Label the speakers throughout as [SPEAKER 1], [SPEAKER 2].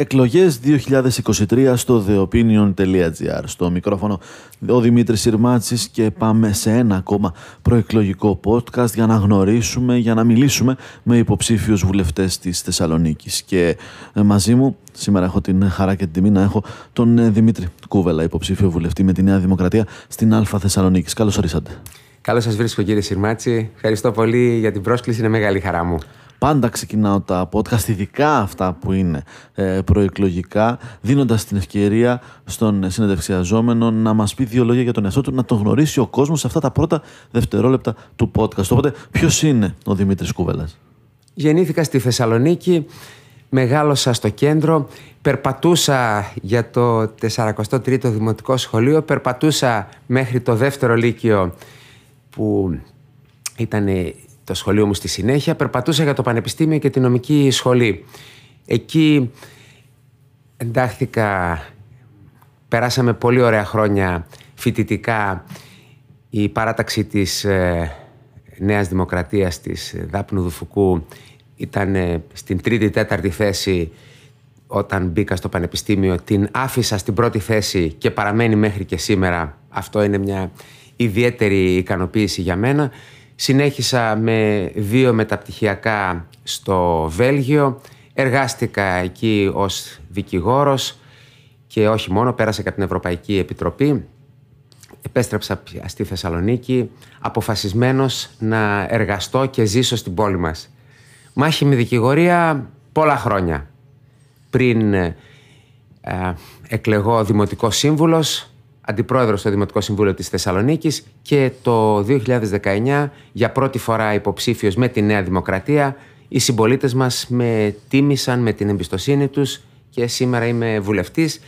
[SPEAKER 1] Εκλογές 2023 στο theopinion.gr. Στο μικρόφωνο ο Δημήτρης Συρμάτσης και πάμε σε ένα ακόμα προεκλογικό podcast για να γνωρίσουμε, για να μιλήσουμε με υποψήφιους βουλευτές της Θεσσαλονίκης. Και ε, μαζί μου σήμερα έχω την χαρά και την τιμή να έχω τον ε, Δημήτρη Κούβελα, υποψήφιο βουλευτή με τη Νέα Δημοκρατία στην Α Θεσσαλονίκης. Καλώς ορίσατε.
[SPEAKER 2] Καλώς σας βρίσκω κύριε Συρμάτση. Ευχαριστώ πολύ για την πρόσκληση, είναι μεγάλη χαρά μου.
[SPEAKER 1] Πάντα ξεκινάω τα podcast, ειδικά αυτά που είναι ε, προεκλογικά, δίνοντας την ευκαιρία στον συνεντευξιαζόμενο να μας πει δύο λόγια για τον εαυτό του, να τον γνωρίσει ο κόσμος σε αυτά τα πρώτα δευτερόλεπτα του podcast. Οπότε, ποιος είναι ο Δημήτρης Κούβελα.
[SPEAKER 2] Γεννήθηκα στη Θεσσαλονίκη, μεγάλωσα στο κέντρο, περπατούσα για το 43ο Δημοτικό Σχολείο, περπατούσα μέχρι το δεύτερο Λύκειο που ήταν το σχολείο μου στη συνέχεια, περπατούσα για το Πανεπιστήμιο και τη νομική σχολή. Εκεί εντάχθηκα, περάσαμε πολύ ωραία χρόνια φοιτητικά η παράταξη της ε, Νέας Δημοκρατίας της Δάπνου Δουφουκού ήταν ε, στην τρίτη-τέταρτη θέση όταν μπήκα στο Πανεπιστήμιο. Την άφησα στην πρώτη θέση και παραμένει μέχρι και σήμερα. Αυτό είναι μια ιδιαίτερη ικανοποίηση για μένα. Συνέχισα με δύο μεταπτυχιακά στο Βέλγιο. Εργάστηκα εκεί ως δικηγόρος και όχι μόνο, πέρασα και από την Ευρωπαϊκή Επιτροπή. Επέστρεψα στη Θεσσαλονίκη αποφασισμένος να εργαστώ και ζήσω στην πόλη μας. Μάχη με δικηγορία πολλά χρόνια. Πριν ε, εκλεγώ δημοτικός σύμβουλος, αντιπρόεδρος στο Δημοτικό Συμβούλιο της Θεσσαλονίκης και το 2019 για πρώτη φορά υποψήφιος με τη Νέα Δημοκρατία οι συμπολίτες μας με τίμησαν με την εμπιστοσύνη τους και σήμερα είμαι βουλευτής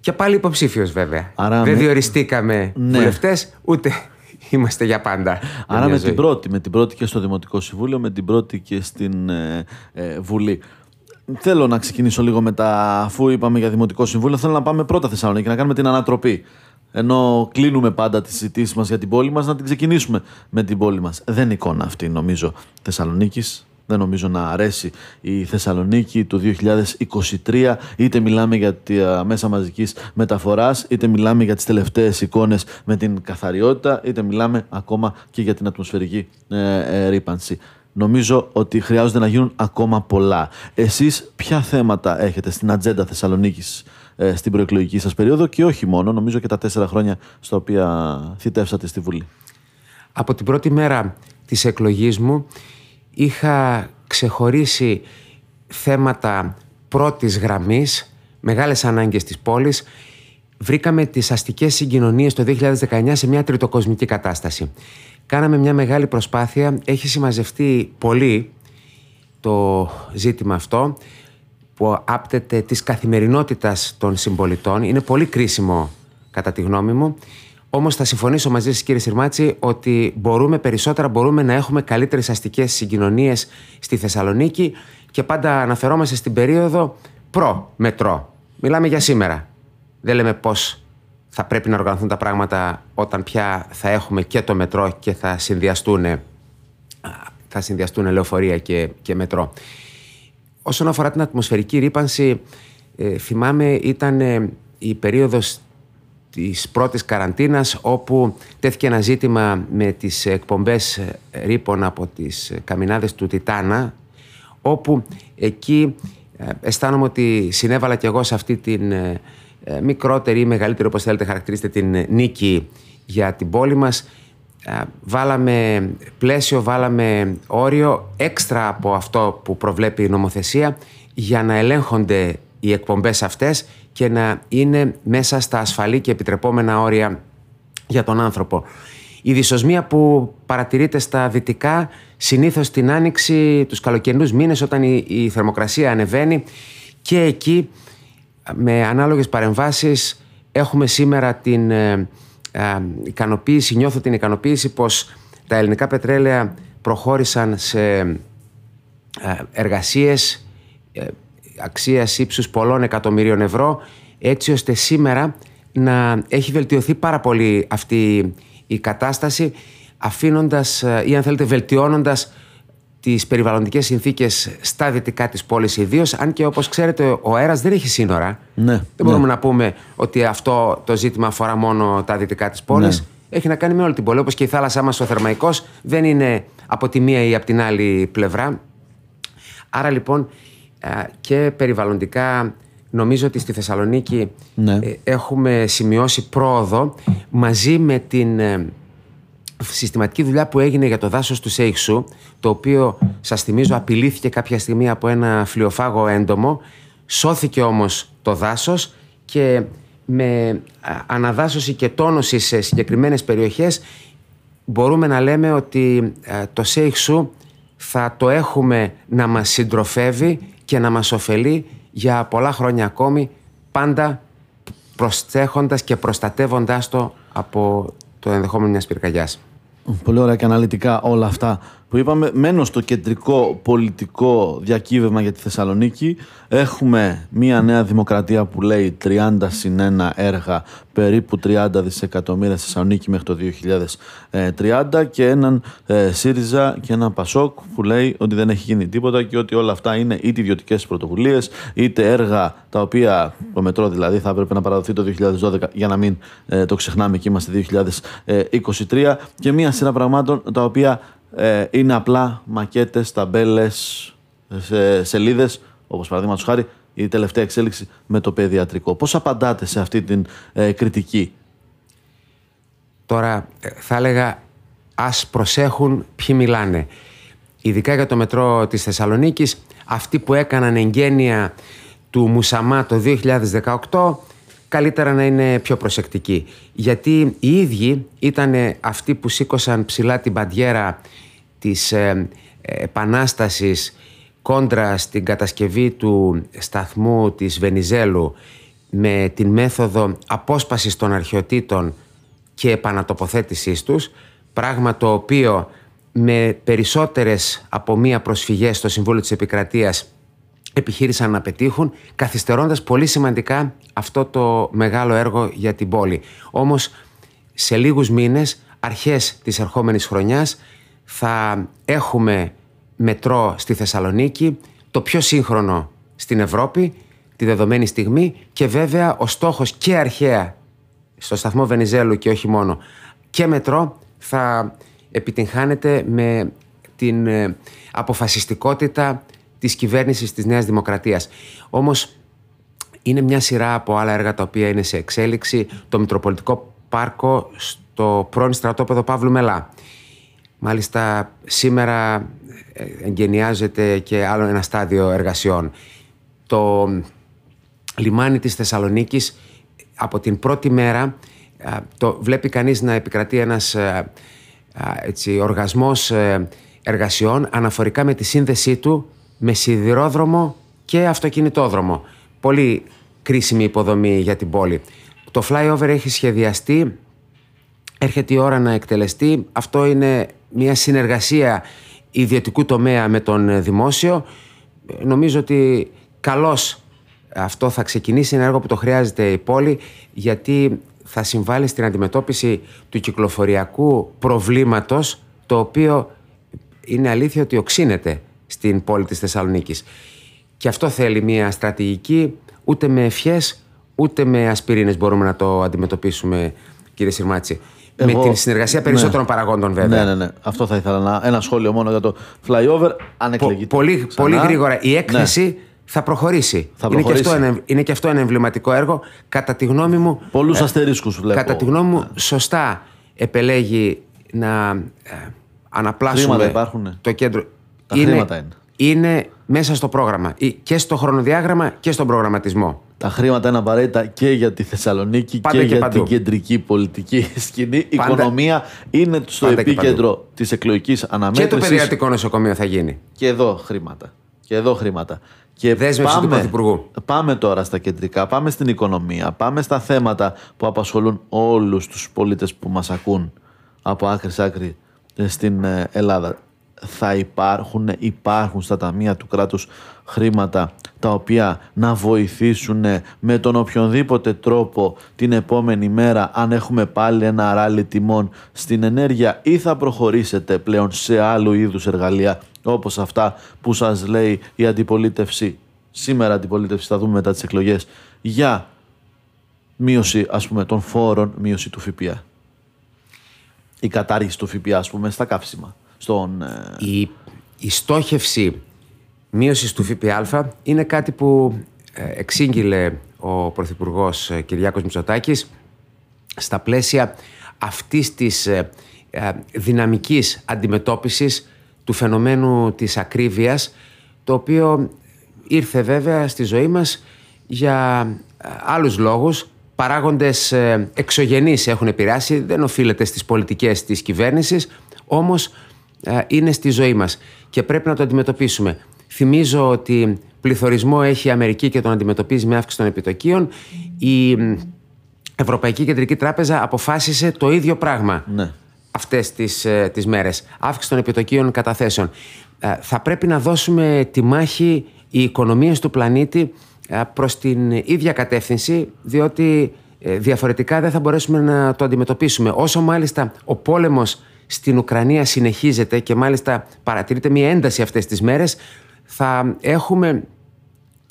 [SPEAKER 2] και πάλι υποψήφιος βέβαια. Άρα Δεν με... διοριστήκαμε ναι. βουλευτές ούτε είμαστε για πάντα.
[SPEAKER 1] Άρα με την, πρώτη, με την πρώτη και στο Δημοτικό Συμβούλιο, με την πρώτη και στην ε, ε, Βουλή. Θέλω να ξεκινήσω λίγο μετά, αφού είπαμε για Δημοτικό Συμβούλιο, θέλω να πάμε πρώτα Θεσσαλονίκη, να κάνουμε την ανατροπή ενώ κλείνουμε πάντα τις συζητήσεις μας για την πόλη μας, να την ξεκινήσουμε με την πόλη μας. Δεν είναι εικόνα αυτή, νομίζω, Θεσσαλονίκης. Δεν νομίζω να αρέσει η Θεσσαλονίκη του 2023. Είτε μιλάμε για τη μέσα μαζικής μεταφοράς, είτε μιλάμε για τις τελευταίες εικόνες με την καθαριότητα, είτε μιλάμε ακόμα και για την ατμοσφαιρική ε, ε, ρήπανση. Νομίζω ότι χρειάζονται να γίνουν ακόμα πολλά. Εσείς ποια θέματα έχετε στην ατζέντα Θεσσαλονίκης ε, στην προεκλογική σας περίοδο και όχι μόνο, νομίζω και τα τέσσερα χρόνια στα οποία θητεύσατε στη Βουλή.
[SPEAKER 2] Από την πρώτη μέρα της εκλογής μου είχα ξεχωρίσει θέματα πρώτης γραμμής, μεγάλες ανάγκες της πόλης. Βρήκαμε τις αστικές συγκοινωνίες το 2019 σε μια τριτοκοσμική κατάσταση. Κάναμε μια μεγάλη προσπάθεια, έχει συμμαζευτεί πολύ το ζήτημα αυτό που άπτεται της καθημερινότητας των συμπολιτών. Είναι πολύ κρίσιμο κατά τη γνώμη μου. Όμως θα συμφωνήσω μαζί σας κύριε Συρμάτση ότι μπορούμε περισσότερα, μπορούμε να έχουμε καλύτερες αστικές συγκοινωνίες στη Θεσσαλονίκη και πάντα αναφερόμαστε στην περίοδο προ-μετρό. Μιλάμε για σήμερα. Δεν λέμε πώς θα πρέπει να οργανωθούν τα πράγματα όταν πια θα έχουμε και το μετρό και θα συνδυαστούν, θα συνδυαστούν λεωφορεία και, και μετρό. Όσον αφορά την ατμοσφαιρική ρήπανση, ε, θυμάμαι ήταν ε, η περίοδος της πρώτης καραντίνας όπου τέθηκε ένα ζήτημα με τις εκπομπές ε, ρήπων από τις καμινάδες του Τιτάνα όπου εκεί αισθάνομαι ότι συνέβαλα κι εγώ σε αυτή την μικρότερη ή μεγαλύτερη όπως θέλετε χαρακτηρίστε την νίκη για την πόλη μας βάλαμε πλαίσιο, βάλαμε όριο έξτρα από αυτό που προβλέπει η νομοθεσία για να ελέγχονται οι εκπομπές αυτές και να είναι μέσα στα ασφαλή και επιτρεπόμενα όρια για τον άνθρωπο. Η δυσοσμία που παρατηρείται στα δυτικά συνήθως την άνοιξη τους καλοκαιρινούς μήνες όταν η, θερμοκρασία ανεβαίνει και εκεί με ανάλογες παρεμβάσεις έχουμε σήμερα την ε, ε, ικανοποίηση, νιώθω την ικανοποίηση πως τα ελληνικά πετρέλαια προχώρησαν σε ε, εργασίες ε, αξίας ύψους πολλών εκατομμυρίων ευρώ έτσι ώστε σήμερα να έχει βελτιωθεί πάρα πολύ αυτή η κατάσταση αφήνοντας ή αν θέλετε βελτιώνοντας τις περιβαλλοντικές συνθήκες στα δυτικά της πόλης ιδίως, αν και όπως ξέρετε ο αέρας δεν έχει σύνορα.
[SPEAKER 1] Ναι,
[SPEAKER 2] δεν μπορούμε να πούμε ότι αυτό το ζήτημα αφορά μόνο τα δυτικά της πόλης.
[SPEAKER 1] Ναι.
[SPEAKER 2] Έχει να κάνει με όλη την πόλη, όπως και η θάλασσά μας ο Θερμαϊκός δεν είναι από τη μία ή από την άλλη πλευρά. Άρα λοιπόν και περιβαλλοντικά νομίζω ότι στη Θεσσαλονίκη
[SPEAKER 1] Ναι.
[SPEAKER 2] ε, έχουμε σημειώσει πρόοδο μαζί με την ε, συστηματική δουλειά που έγινε για το δάσος του Σέιξου, το οποίο σας θυμίζω απειλήθηκε κάποια στιγμή από ένα φλοιοφάγο έντομο, σώθηκε όμως το δάσος και με α, αναδάσωση και τόνωση σε συγκεκριμένες περιοχές μπορούμε να λέμε ότι ε, το Σέιξου θα το έχουμε να μας συντροφεύει και να μας ωφελεί για πολλά χρόνια ακόμη πάντα προσθέχοντας και προστατεύοντάς το από το ενδεχόμενο μιας πυρκαγιάς.
[SPEAKER 1] Πολύ ωραία και αναλυτικά όλα αυτά που είπαμε. Μένω στο κεντρικό πολιτικό διακύβευμα για τη Θεσσαλονίκη. Έχουμε μια νέα δημοκρατία που λέει 30 συν 1 έργα, περίπου 30 δισεκατομμύρια στη Θεσσαλονίκη μέχρι το 2030 και έναν ε, ΣΥΡΙΖΑ και έναν ΠΑΣΟΚ που λέει ότι δεν έχει γίνει τίποτα και ότι όλα αυτά είναι είτε ιδιωτικές πρωτοβουλίες είτε έργα τα οποία το μετρό δηλαδή θα έπρεπε να παραδοθεί το 2012 για να μην ε, το ξεχνάμε και είμαστε 2023 και μια σειρά πραγμάτων τα οποία ε, είναι απλά μακέτες, ταμπέλες, σε, σελίδες, όπως παραδείγματος χάρη η τελευταία εξέλιξη με το παιδιατρικό. Πώς απαντάτε σε αυτή την ε, κριτική;
[SPEAKER 2] Τώρα ε, θα έλεγα ας προσέχουν ποιοι μιλάνε. Ειδικά για το μετρό της Θεσσαλονίκης, αυτοί που έκαναν εγγένεια του Μουσαμά το 2018, καλύτερα να είναι πιο προσεκτικοί. Γιατί οι ίδιοι ήταν αυτοί που σήκωσαν ψηλά την παντιέρα της ε, επανάστασης κόντρα στην κατασκευή του σταθμού της Βενιζέλου με την μέθοδο απόσπασης των αρχαιοτήτων και επανατοποθέτησής τους, πράγμα το οποίο με περισσότερες από μία προσφυγές στο Συμβούλιο της Επικρατείας επιχείρησαν να πετύχουν, καθυστερώντας πολύ σημαντικά αυτό το μεγάλο έργο για την πόλη. Όμως, σε λίγους μήνες, αρχές της ερχόμενης χρονιάς, θα έχουμε μετρό στη Θεσσαλονίκη, το πιο σύγχρονο στην Ευρώπη, τη δεδομένη στιγμή και βέβαια ο στόχος και αρχαία στο σταθμό Βενιζέλου και όχι μόνο και μετρό θα επιτυγχάνεται με την ε, αποφασιστικότητα της κυβέρνησης της Νέας Δημοκρατίας. Όμως είναι μια σειρά από άλλα έργα τα οποία είναι σε εξέλιξη. Το Μητροπολιτικό Πάρκο στο πρώην στρατόπεδο Παύλου Μελά. Μάλιστα σήμερα ε, εγκαινιάζεται και άλλο ένα στάδιο εργασιών. Το λιμάνι της Θεσσαλονίκης από την πρώτη μέρα το βλέπει κανείς να επικρατεί ένας ε, έτσι, οργασμός ε, εργασιών αναφορικά με τη σύνδεσή του με σιδηρόδρομο και αυτοκινητόδρομο. Πολύ κρίσιμη υποδομή για την πόλη. Το flyover έχει σχεδιαστεί, έρχεται η ώρα να εκτελεστεί. Αυτό είναι μια συνεργασία ιδιωτικού τομέα με τον δημόσιο. Νομίζω ότι καλώς αυτό θα ξεκινήσει ένα έργο που το χρειάζεται η πόλη γιατί θα συμβάλλει στην αντιμετώπιση του κυκλοφοριακού προβλήματος το οποίο είναι αλήθεια ότι οξύνεται στην πόλη της Θεσσαλονίκης. Και αυτό θέλει μια στρατηγική ούτε με ευχές ούτε με ασπιρίνες μπορούμε να το αντιμετωπίσουμε κύριε Συρμάτση. Με την συνεργασία περισσότερων
[SPEAKER 1] ναι.
[SPEAKER 2] παραγόντων βέβαια.
[SPEAKER 1] Ναι, ναι, ναι. Αυτό θα ήθελα να. Ένα σχόλιο μόνο για το flyover. Αν εκλεγεί.
[SPEAKER 2] πολύ, πολύ γρήγορα. Η έκθεση ναι. θα προχωρήσει.
[SPEAKER 1] Θα
[SPEAKER 2] είναι,
[SPEAKER 1] προχωρήσει.
[SPEAKER 2] Και αυτό ένα, είναι και αυτό ένα εμβληματικό έργο. Κατά τη γνώμη μου.
[SPEAKER 1] Πολλούς ε, αστερίσκους βλέπω.
[SPEAKER 2] Κατά τη γνώμη μου, σωστά επελέγει να ε, αναπλάσουμε το κέντρο.
[SPEAKER 1] Τα είναι, χρήματα είναι.
[SPEAKER 2] Είναι μέσα στο πρόγραμμα. Και στο χρονοδιάγραμμα και στον προγραμματισμό.
[SPEAKER 1] Τα χρήματα είναι απαραίτητα και για τη Θεσσαλονίκη Πάντα και, και για παντού. την κεντρική πολιτική σκηνή. Η οικονομία είναι στο Πάντα επίκεντρο της εκλογικής αναμέτρηση.
[SPEAKER 2] Και το παιδιατρικό νοσοκομείο θα γίνει.
[SPEAKER 1] Και εδώ χρήματα. Και εδώ χρήματα. Και
[SPEAKER 2] Δέσμευση
[SPEAKER 1] πάμε,
[SPEAKER 2] του Πρωθυπουργού.
[SPEAKER 1] Πάμε τώρα στα κεντρικά, πάμε στην οικονομία, πάμε στα θέματα που απασχολούν όλους τους πολίτες που μας ακούν από άκρη σ' άκρη στην Ελλάδα. Θα υπάρχουν, υπάρχουν στα ταμεία του κράτους χρήματα τα οποία να βοηθήσουν με τον οποιονδήποτε τρόπο την επόμενη μέρα αν έχουμε πάλι ένα ράλι τιμών στην ενέργεια ή θα προχωρήσετε πλέον σε άλλου είδους εργαλεία όπως αυτά που σας λέει η αντιπολίτευση σήμερα αντιπολίτευση θα δούμε μετά τις εκλογές για μείωση ας πούμε των φόρων, μείωση του ΦΠΑ. Η κατάργηση του ΦΠΑ ας πούμε στα καύσιμα. Στον, ε,
[SPEAKER 2] η, η στόχευση μείωσης του ΦΠΑ είναι κάτι που ε, εξήγηλε ο Πρωθυπουργός ε, Κυριάκος Μητσοτάκης στα πλαίσια αυτής της δυναμικής αντιμετώπισης του φαινομένου της ακρίβειας το οποίο ήρθε βέβαια στη ζωή μας για άλλους λόγους. Παράγοντες εξωγενείς έχουν επηρεάσει δεν οφείλεται στις πολιτικές της κυβέρνησης όμως είναι στη ζωή μας και πρέπει να το αντιμετωπίσουμε Θυμίζω ότι πληθωρισμό έχει η Αμερική και τον αντιμετωπίζει με αύξηση των επιτοκίων. Η Ευρωπαϊκή Κεντρική Τράπεζα αποφάσισε το ίδιο πράγμα ναι. αυτές τις, ε, τις μέρες. Αύξηση των επιτοκίων καταθέσεων. Ε, θα πρέπει να δώσουμε τη μάχη οι οικονομίες του πλανήτη ε, προς την ίδια κατεύθυνση διότι διαφορετικά δεν θα μπορέσουμε να το αντιμετωπίσουμε. Όσο μάλιστα ο πόλεμος στην Ουκρανία συνεχίζεται και μάλιστα παρατηρείται μια ένταση αυτές τις μέρες θα έχουμε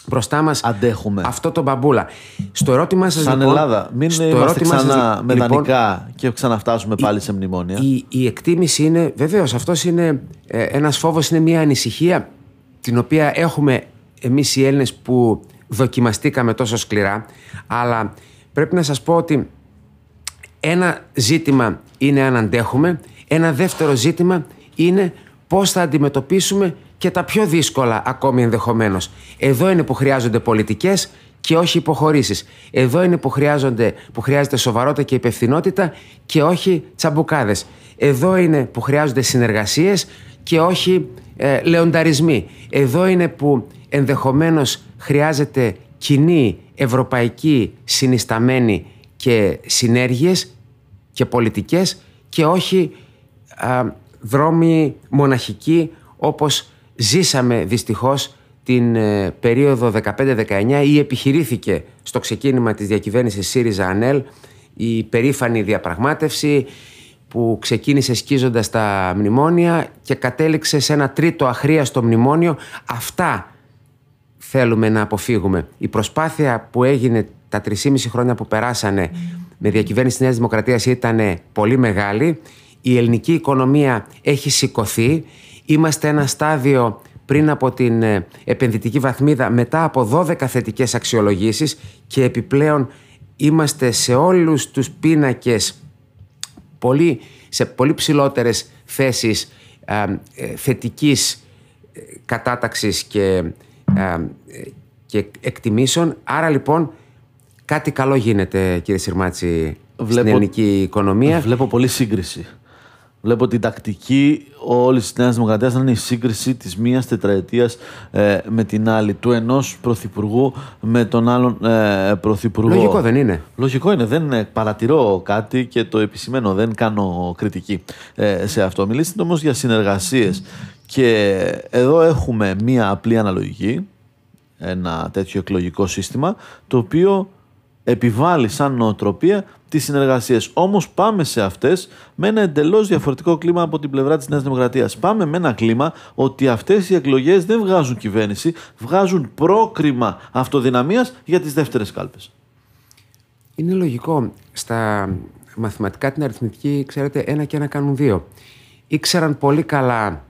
[SPEAKER 2] μπροστά μας
[SPEAKER 1] Αντέχουμε.
[SPEAKER 2] αυτό το μπαμπούλα. Στο ερώτημά σας
[SPEAKER 1] Σαν
[SPEAKER 2] λοιπόν,
[SPEAKER 1] Ελλάδα, μην στο είμαστε ξανά με λοιπόν, δανεικά και ξαναφτάσουμε πάλι σε μνημόνια.
[SPEAKER 2] Η, η εκτίμηση είναι, βεβαίως αυτός είναι ε, ένας φόβος, είναι μια ανησυχία την οποία έχουμε εμείς οι Έλληνες που δοκιμαστήκαμε τόσο σκληρά αλλά πρέπει να σας πω ότι ένα ζήτημα είναι αν αντέχουμε ένα δεύτερο ζήτημα είναι πώς θα αντιμετωπίσουμε και τα πιο δύσκολα ακόμη ενδεχομένως. Εδώ είναι που χρειάζονται πολιτικές και όχι υποχωρήσεις. Εδώ είναι που, χρειάζονται, που χρειάζεται σοβαρότητα και υπευθυνότητα και όχι τσαμπουκάδες. Εδώ είναι που χρειάζονται συνεργασίες και όχι ε, λεονταρισμοί. Εδώ είναι που ενδεχομένως χρειάζεται κοινή ευρωπαϊκή συνισταμένη και συνέργειες και πολιτικές και όχι α, δρόμοι μοναχικοί όπως Ζήσαμε δυστυχώς την ε, περίοδο 15-19 ή επιχειρήθηκε στο ξεκίνημα της διακυβέρνησης ΣΥΡΙΖΑ ΑΝΕΛ η περήφανη διαπραγμάτευση που ξεκίνησε σκίζοντας τα μνημόνια και κατέληξε σε ένα τρίτο αχρίαστο μνημόνιο. Αυτά θέλουμε να αποφύγουμε. Η προσπάθεια που έγινε τα 3,5 χρόνια που περάσανε με διακυβέρνηση της Νέας Δημοκρατίας ήταν πολύ μεγάλη. Η ελληνική οικονομία έχει σηκωθεί. Είμαστε ένα στάδιο πριν από την ε, επενδυτική βαθμίδα μετά από 12 θετικές αξιολογήσεις και επιπλέον είμαστε σε όλους τους πίνακες πολύ, σε πολύ ψηλότερες θέσεις ε, θετικής ε, κατάταξης και, και εκτιμήσεων. Άρα λοιπόν κάτι καλό γίνεται κύριε Συρμάτση στην ελληνική οικονομία.
[SPEAKER 1] Βλέπω πολύ σύγκριση. Βλέπω την τακτική όλης της Νέας Δημοκρατίας να είναι η σύγκριση της μίας τετραετίας ε, με την άλλη, του ενός πρωθυπουργού με τον άλλον ε, πρωθυπουργό.
[SPEAKER 2] Λογικό δεν είναι.
[SPEAKER 1] Λογικό είναι. Δεν ε, παρατηρώ κάτι και το επισημαίνω. Δεν κάνω κριτική ε, σε αυτό. Μιλήστε όμως για συνεργασίες. Και εδώ έχουμε μία απλή αναλογική, ένα τέτοιο εκλογικό σύστημα, το οποίο επιβάλλει σαν νοοτροπία τις συνεργασίες. Όμως πάμε σε αυτές με ένα εντελώς διαφορετικό κλίμα από την πλευρά της Νέας Δημοκρατίας. Πάμε με ένα κλίμα ότι αυτές οι εκλογές δεν βγάζουν κυβέρνηση, βγάζουν πρόκριμα αυτοδυναμίας για τις δεύτερες κάλπες.
[SPEAKER 2] Είναι λογικό. Στα μαθηματικά την αριθμητική, ξέρετε, ένα και ένα κάνουν δύο. Ήξεραν πολύ καλά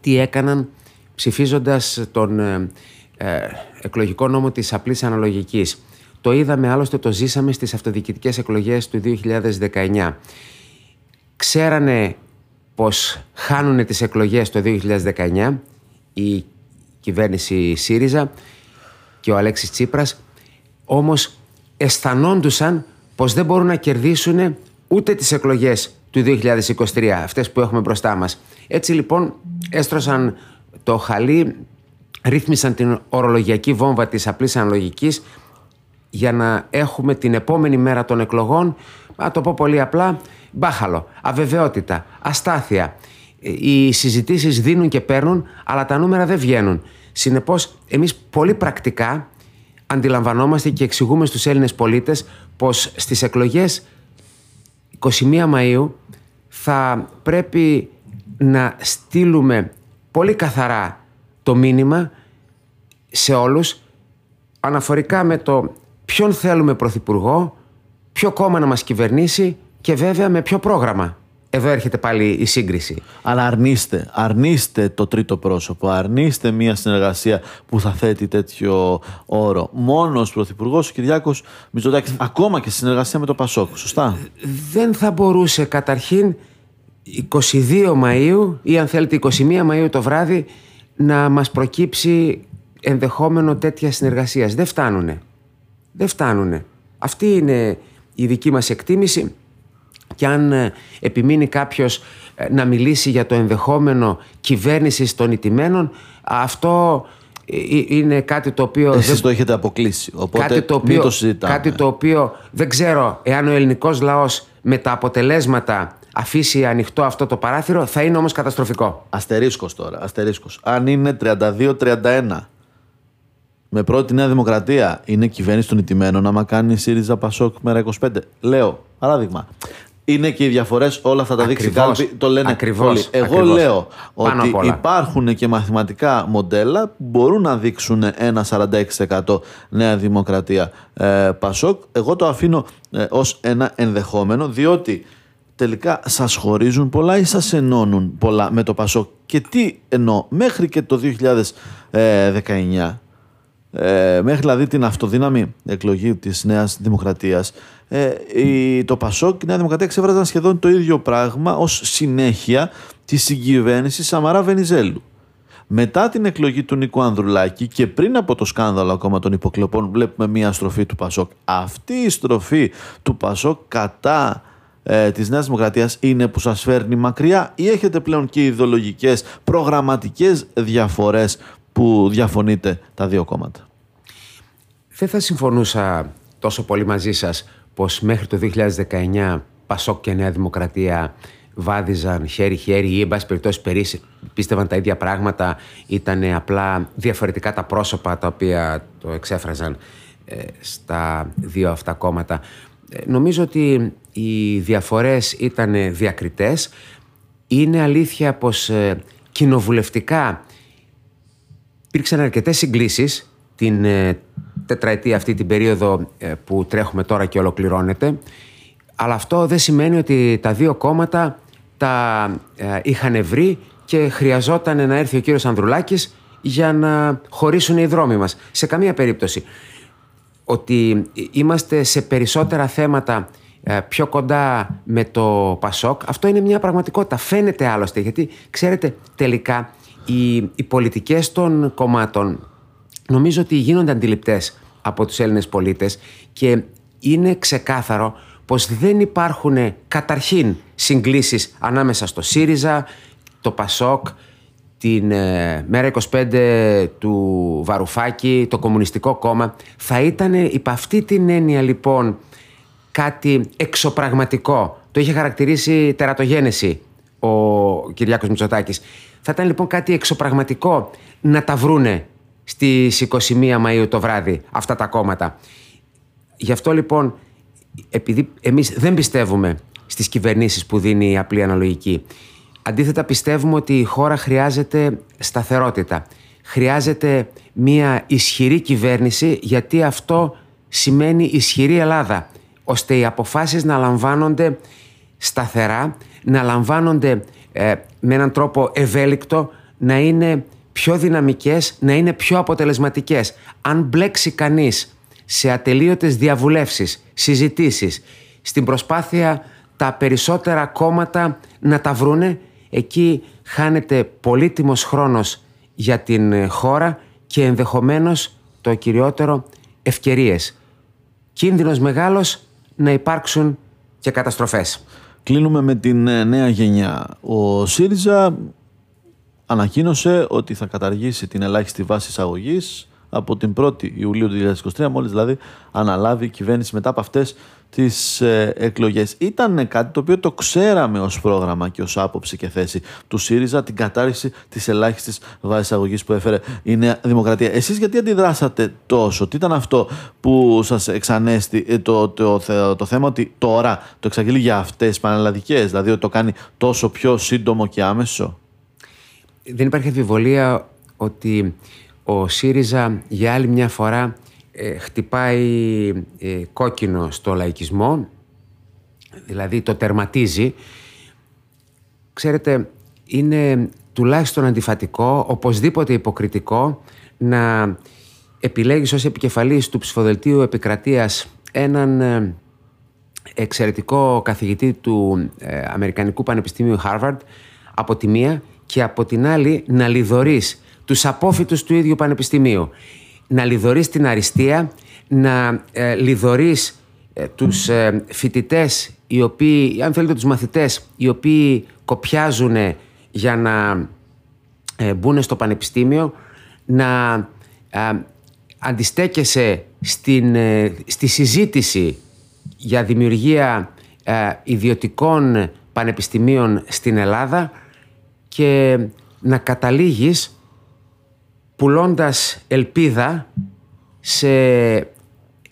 [SPEAKER 2] τι έκαναν ψηφίζοντας τον ε, ε εκλογικό νόμο της απλής αναλογικής. Το είδαμε άλλωστε, το ζήσαμε στις αυτοδιοικητικές εκλογές του 2019. Ξέρανε πως χάνουν τις εκλογές το 2019 η κυβέρνηση ΣΥΡΙΖΑ και ο Αλέξης Τσίπρας, όμως αισθανόντουσαν πως δεν μπορούν να κερδίσουν ούτε τις εκλογές του 2023, αυτές που έχουμε μπροστά μας. Έτσι λοιπόν έστρωσαν το χαλί, ρύθμισαν την ορολογιακή βόμβα της απλής αναλογικής για να έχουμε την επόμενη μέρα των εκλογών, να το πω πολύ απλά, μπάχαλο, αβεβαιότητα, αστάθεια. Οι συζητήσεις δίνουν και παίρνουν, αλλά τα νούμερα δεν βγαίνουν. Συνεπώς, εμείς πολύ πρακτικά αντιλαμβανόμαστε και εξηγούμε στους Έλληνες πολίτες πως στις εκλογές 21 Μαΐου θα πρέπει να στείλουμε πολύ καθαρά το μήνυμα σε όλους αναφορικά με το ποιον θέλουμε πρωθυπουργό, ποιο κόμμα να μας κυβερνήσει και βέβαια με ποιο πρόγραμμα. Εδώ έρχεται πάλι η σύγκριση.
[SPEAKER 1] Αλλά αρνείστε, αρνείστε το τρίτο πρόσωπο, αρνείστε μια συνεργασία που θα θέτει τέτοιο όρο. Μόνος ο Πρωθυπουργός ο Κυριάκος Μητσοτάκης, ακόμα και συνεργασία με το Πασόκ. Σωστά;
[SPEAKER 2] Δεν θα μπορούσε καταρχήν 22 Μαΐου ή αν θέλετε 21 Μαΐου το βράδυ να μας προκύψει ενδεχόμενο τέτοια συνεργασίας. Δεν φτάνουνε. Δεν φτάνουνε. Αυτή είναι η δική μας εκτίμηση και αν ε, επιμείνει κάποιος ε, να μιλήσει για το ενδεχόμενο κυβέρνηση των ιτημένων αυτό ε, είναι κάτι το οποίο...
[SPEAKER 1] Εσείς δεν... το έχετε αποκλείσει, οπότε κάτι το οποίο, το συζητάμε.
[SPEAKER 2] Κάτι το οποίο δεν ξέρω εάν ο ελληνικός λαός με τα αποτελέσματα αφήσει ανοιχτό αυτό το παράθυρο θα είναι όμως καταστροφικό.
[SPEAKER 1] Αστερίσκος τώρα, αστερίσκος. Αν είναι 32-31 με πρώτη Νέα Δημοκρατία είναι κυβέρνηση των ιτημένων άμα κάνει ΣΥΡΙΖΑ Πασόκ μέρα 25. Λέω, παράδειγμα. Είναι και οι διαφορές, όλα αυτά τα δείξει κάλπη. Το λένε
[SPEAKER 2] ακριβώς,
[SPEAKER 1] όλοι. Εγώ λέω ότι υπάρχουν και μαθηματικά μοντέλα που μπορούν να δείξουν ένα 46% Νέα Δημοκρατία ε, Πασόκ. Εγώ το αφήνω ε, ως ένα ενδεχόμενο, διότι τελικά σας χωρίζουν πολλά ή σας ενώνουν πολλά με το Πασόκ. Και τι εννοώ, μέχρι και το 2019 ε, μέχρι δηλαδή την αυτοδύναμη εκλογή της Νέας Δημοκρατίας ε, η, το Πασόκ και η Νέα Δημοκρατία ξέβραζαν σχεδόν το ίδιο πράγμα ως συνέχεια της συγκυβέρνησης Σαμαρά Βενιζέλου. Μετά την εκλογή του Νίκου Ανδρουλάκη και πριν από το σκάνδαλο ακόμα των υποκλοπών βλέπουμε μια στροφή του Πασόκ. Αυτή η στροφή του Πασόκ κατά ε, της Νέας Δημοκρατίας είναι που σας φέρνει μακριά ή έχετε πλέον και ιδεολογικές προγραμματικές διαφορές που διαφωνείτε τα δύο κόμματα.
[SPEAKER 2] Δεν θα συμφωνούσα τόσο πολύ μαζί σας πως μέχρι το 2019 Πασόκ και Νέα Δημοκρατία βάδιζαν χέρι-χέρι ή εν πάση περιπτώσει πίστευαν τα ίδια πράγματα, ήταν απλά διαφορετικά τα πρόσωπα τα οποία το εξέφραζαν ε, στα δύο αυτά κόμματα. Ε, νομίζω ότι οι διαφορές ήταν διακριτές. Είναι αλήθεια πως ε, κοινοβουλευτικά Υπήρξαν αρκετές συγκλήσεις την ε, τετραετία αυτή την περίοδο ε, που τρέχουμε τώρα και ολοκληρώνεται. Αλλά αυτό δεν σημαίνει ότι τα δύο κόμματα τα ε, είχαν βρει και χρειαζόταν να έρθει ο κύριος Ανδρουλάκης για να χωρίσουν οι δρόμοι μας. Σε καμία περίπτωση. Ότι είμαστε σε περισσότερα θέματα πιο κοντά με το Πασόκ, αυτό είναι μια πραγματικότητα. Φαίνεται άλλωστε, γιατί ξέρετε τελικά οι, οι πολιτικές των κομμάτων νομίζω ότι γίνονται αντιληπτές από τους Έλληνες πολίτες και είναι ξεκάθαρο πως δεν υπάρχουν καταρχήν συγκλήσεις ανάμεσα στο ΣΥΡΙΖΑ, το ΠΑΣΟΚ, την ε, μέρα 25 του Βαρουφάκη, το Κομμουνιστικό Κόμμα. Θα ήταν υπ' αυτή την έννοια λοιπόν κάτι εξωπραγματικό. Το είχε χαρακτηρίσει τερατογένεση ο Κυριάκος Μητσοτάκης. Θα ήταν λοιπόν κάτι εξωπραγματικό να τα βρούνε στις 21 Μαΐου το βράδυ αυτά τα κόμματα. Γι' αυτό λοιπόν, επειδή εμείς δεν πιστεύουμε στις κυβερνήσεις που δίνει η απλή αναλογική, αντίθετα πιστεύουμε ότι η χώρα χρειάζεται σταθερότητα. Χρειάζεται μια ισχυρή κυβέρνηση γιατί αυτό σημαίνει ισχυρή Ελλάδα ώστε οι αποφάσεις να λαμβάνονται σταθερά, να λαμβάνονται ε, με έναν τρόπο ευέλικτο να είναι πιο δυναμικές, να είναι πιο αποτελεσματικές. Αν μπλέξει κανείς σε ατελείωτες διαβουλεύσεις, συζητήσεις, στην προσπάθεια τα περισσότερα κόμματα να τα βρούνε, εκεί χάνεται πολύτιμος χρόνος για την ε, χώρα και ενδεχομένως το κυριότερο ευκαιρίες. Κίνδυνος μεγάλος να υπάρξουν και καταστροφές.
[SPEAKER 1] Κλείνουμε με την ε, νέα γενιά. Ο ΣΥΡΙΖΑ ανακοίνωσε ότι θα καταργήσει την ελάχιστη βάση εισαγωγής από την 1η Ιουλίου του 2023, μόλις δηλαδή αναλάβει η κυβέρνηση μετά από αυτές τις ε, εκλογές. Ήταν κάτι το οποίο το ξέραμε ως πρόγραμμα και ως άποψη και θέση του ΣΥΡΙΖΑ, την κατάρριξη της ελάχιστης βάσης αγωγής που έφερε η Νέα Δημοκρατία. Εσείς γιατί αντιδράσατε τόσο, τι ήταν αυτό που σας εξανέστη ε, το, το, το, το, θέμα ότι τώρα το εξαγγείλει για αυτές τις πανελλαδικές, δηλαδή ότι το κάνει τόσο πιο σύντομο και άμεσο;
[SPEAKER 2] Δεν υπάρχει αμφιβολία ότι ο ΣΥΡΙΖΑ για άλλη μια φορά ε, χτυπάει ε, κόκκινο στο λαϊκισμό, δηλαδή το τερματίζει. Ξέρετε, είναι τουλάχιστον αντιφατικό, οπωσδήποτε υποκριτικό, να επιλέγεις ως επικεφαλής του ψηφοδελτίου επικρατείας έναν ε, εξαιρετικό καθηγητή του Αμερικανικού Πανεπιστήμιου Harvard από τη μία και από την άλλη να λιδωρείς τους απόφοιτους του ίδιου πανεπιστημίου να λιδωρείς την αριστεία, να ε, λιδωρείς ε, τους ε, φοιτητές οι οποίοι, αν θέλετε τους μαθητές, οι οποίοι κοπιάζουν για να ε, μπουν στο πανεπιστήμιο, να ε, αντιστέκεσαι στην, στη συζήτηση για δημιουργία ιδιωτικών πανεπιστημίων στην Ελλάδα και να καταλήγεις πουλώντας ελπίδα σε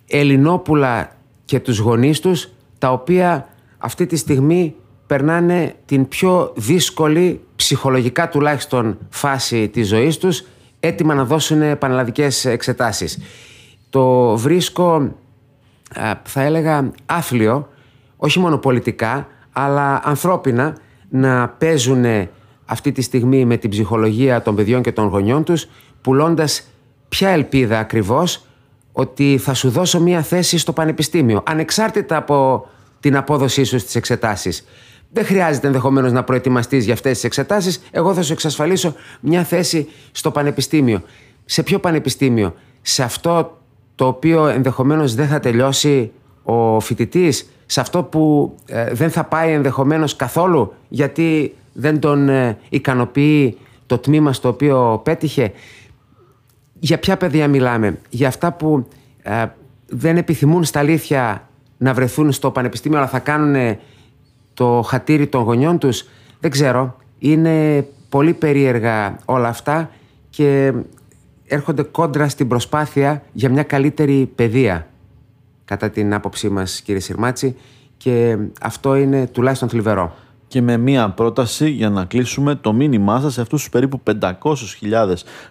[SPEAKER 2] Ελληνόπουλα και τους γονείς τους τα οποία αυτή τη στιγμή περνάνε την πιο δύσκολη ψυχολογικά τουλάχιστον φάση της ζωής τους έτοιμα να δώσουν πανελλαδικές εξετάσεις. Το βρίσκω θα έλεγα άθλιο όχι μόνο πολιτικά αλλά ανθρώπινα να παίζουν αυτή τη στιγμή με την ψυχολογία των παιδιών και των γονιών τους πουλώντας ποια ελπίδα ακριβώς ότι θα σου δώσω μία θέση στο πανεπιστήμιο, ανεξάρτητα από την απόδοσή σου στις εξετάσεις. Δεν χρειάζεται ενδεχομένως να προετοιμαστείς για αυτές τις εξετάσεις, εγώ θα σου εξασφαλίσω μια θέση στο πανεπιστήμιο. Σε ποιο πανεπιστήμιο, σε αυτό το οποίο ενδεχομένως δεν θα τελειώσει ο φοιτητής, σε αυτό που ε, δεν θα πάει ενδεχομένως καθόλου γιατί δεν τον ε, ικανοποιεί το τμήμα στο οποίο πέτυχε; Για ποια παιδιά μιλάμε; Για αυτά που ε, δεν επιθυμούν στα αλήθεια να βρεθούν στο πανεπιστήμιο αλλά θα κάνουν το χατήρι των γονιών τους; Δεν ξέρω. Είναι πολύ περίεργα όλα αυτά και έρχονται κόντρα στην προσπάθεια για μια καλύτερη παιδεία κατά την άποψή μας κύριε Συρμάτση και αυτό είναι τουλάχιστον θλιβερό
[SPEAKER 1] και με μία πρόταση για να κλείσουμε το μήνυμά σας σε αυτούς τους περίπου 500.000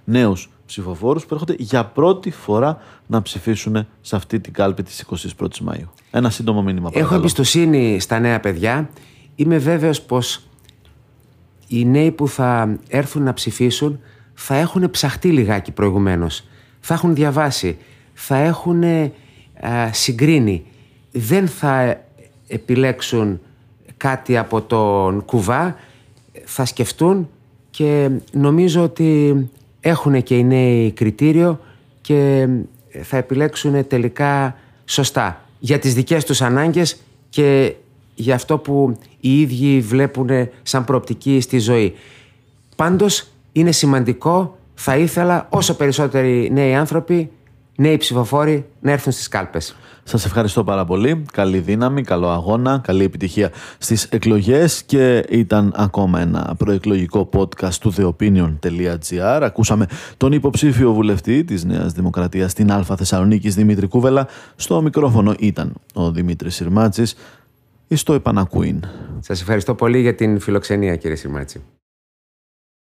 [SPEAKER 1] νέους ψηφοφόρους που έρχονται για πρώτη φορά να ψηφίσουν σε αυτή την κάλπη της 21ης Μαΐου. Ένα σύντομο μήνυμα. Παρακαλώ.
[SPEAKER 2] Έχω εμπιστοσύνη στα νέα παιδιά. Είμαι βέβαιος πως οι νέοι που θα έρθουν να ψηφίσουν θα έχουν ψαχτεί λιγάκι προηγουμένως. Θα έχουν διαβάσει, θα έχουν συγκρίνει. Δεν θα επιλέξουν κάτι από τον κουβά, θα σκεφτούν και νομίζω ότι έχουν και οι νέοι κριτήριο και θα επιλέξουν τελικά σωστά για τις δικές τους ανάγκες και για αυτό που οι ίδιοι βλέπουν σαν προοπτική στη ζωή. Πάντως είναι σημαντικό, θα ήθελα όσο περισσότεροι νέοι άνθρωποι, νέοι ψηφοφόροι να έρθουν στις κάλπες.
[SPEAKER 1] Σας ευχαριστώ πάρα πολύ. Καλή δύναμη, καλό αγώνα, καλή επιτυχία στις εκλογές και ήταν ακόμα ένα προεκλογικό podcast του theopinion.gr. Ακούσαμε τον υποψήφιο βουλευτή της Νέας Δημοκρατίας στην Α Θεσσαλονίκης Δημήτρη Κούβελα. Στο μικρόφωνο ήταν ο Δημήτρης Συρμάτσης. Ιστό επανακούειν.
[SPEAKER 2] Σας ευχαριστώ πολύ για την φιλοξενία κύριε Συρμάτση.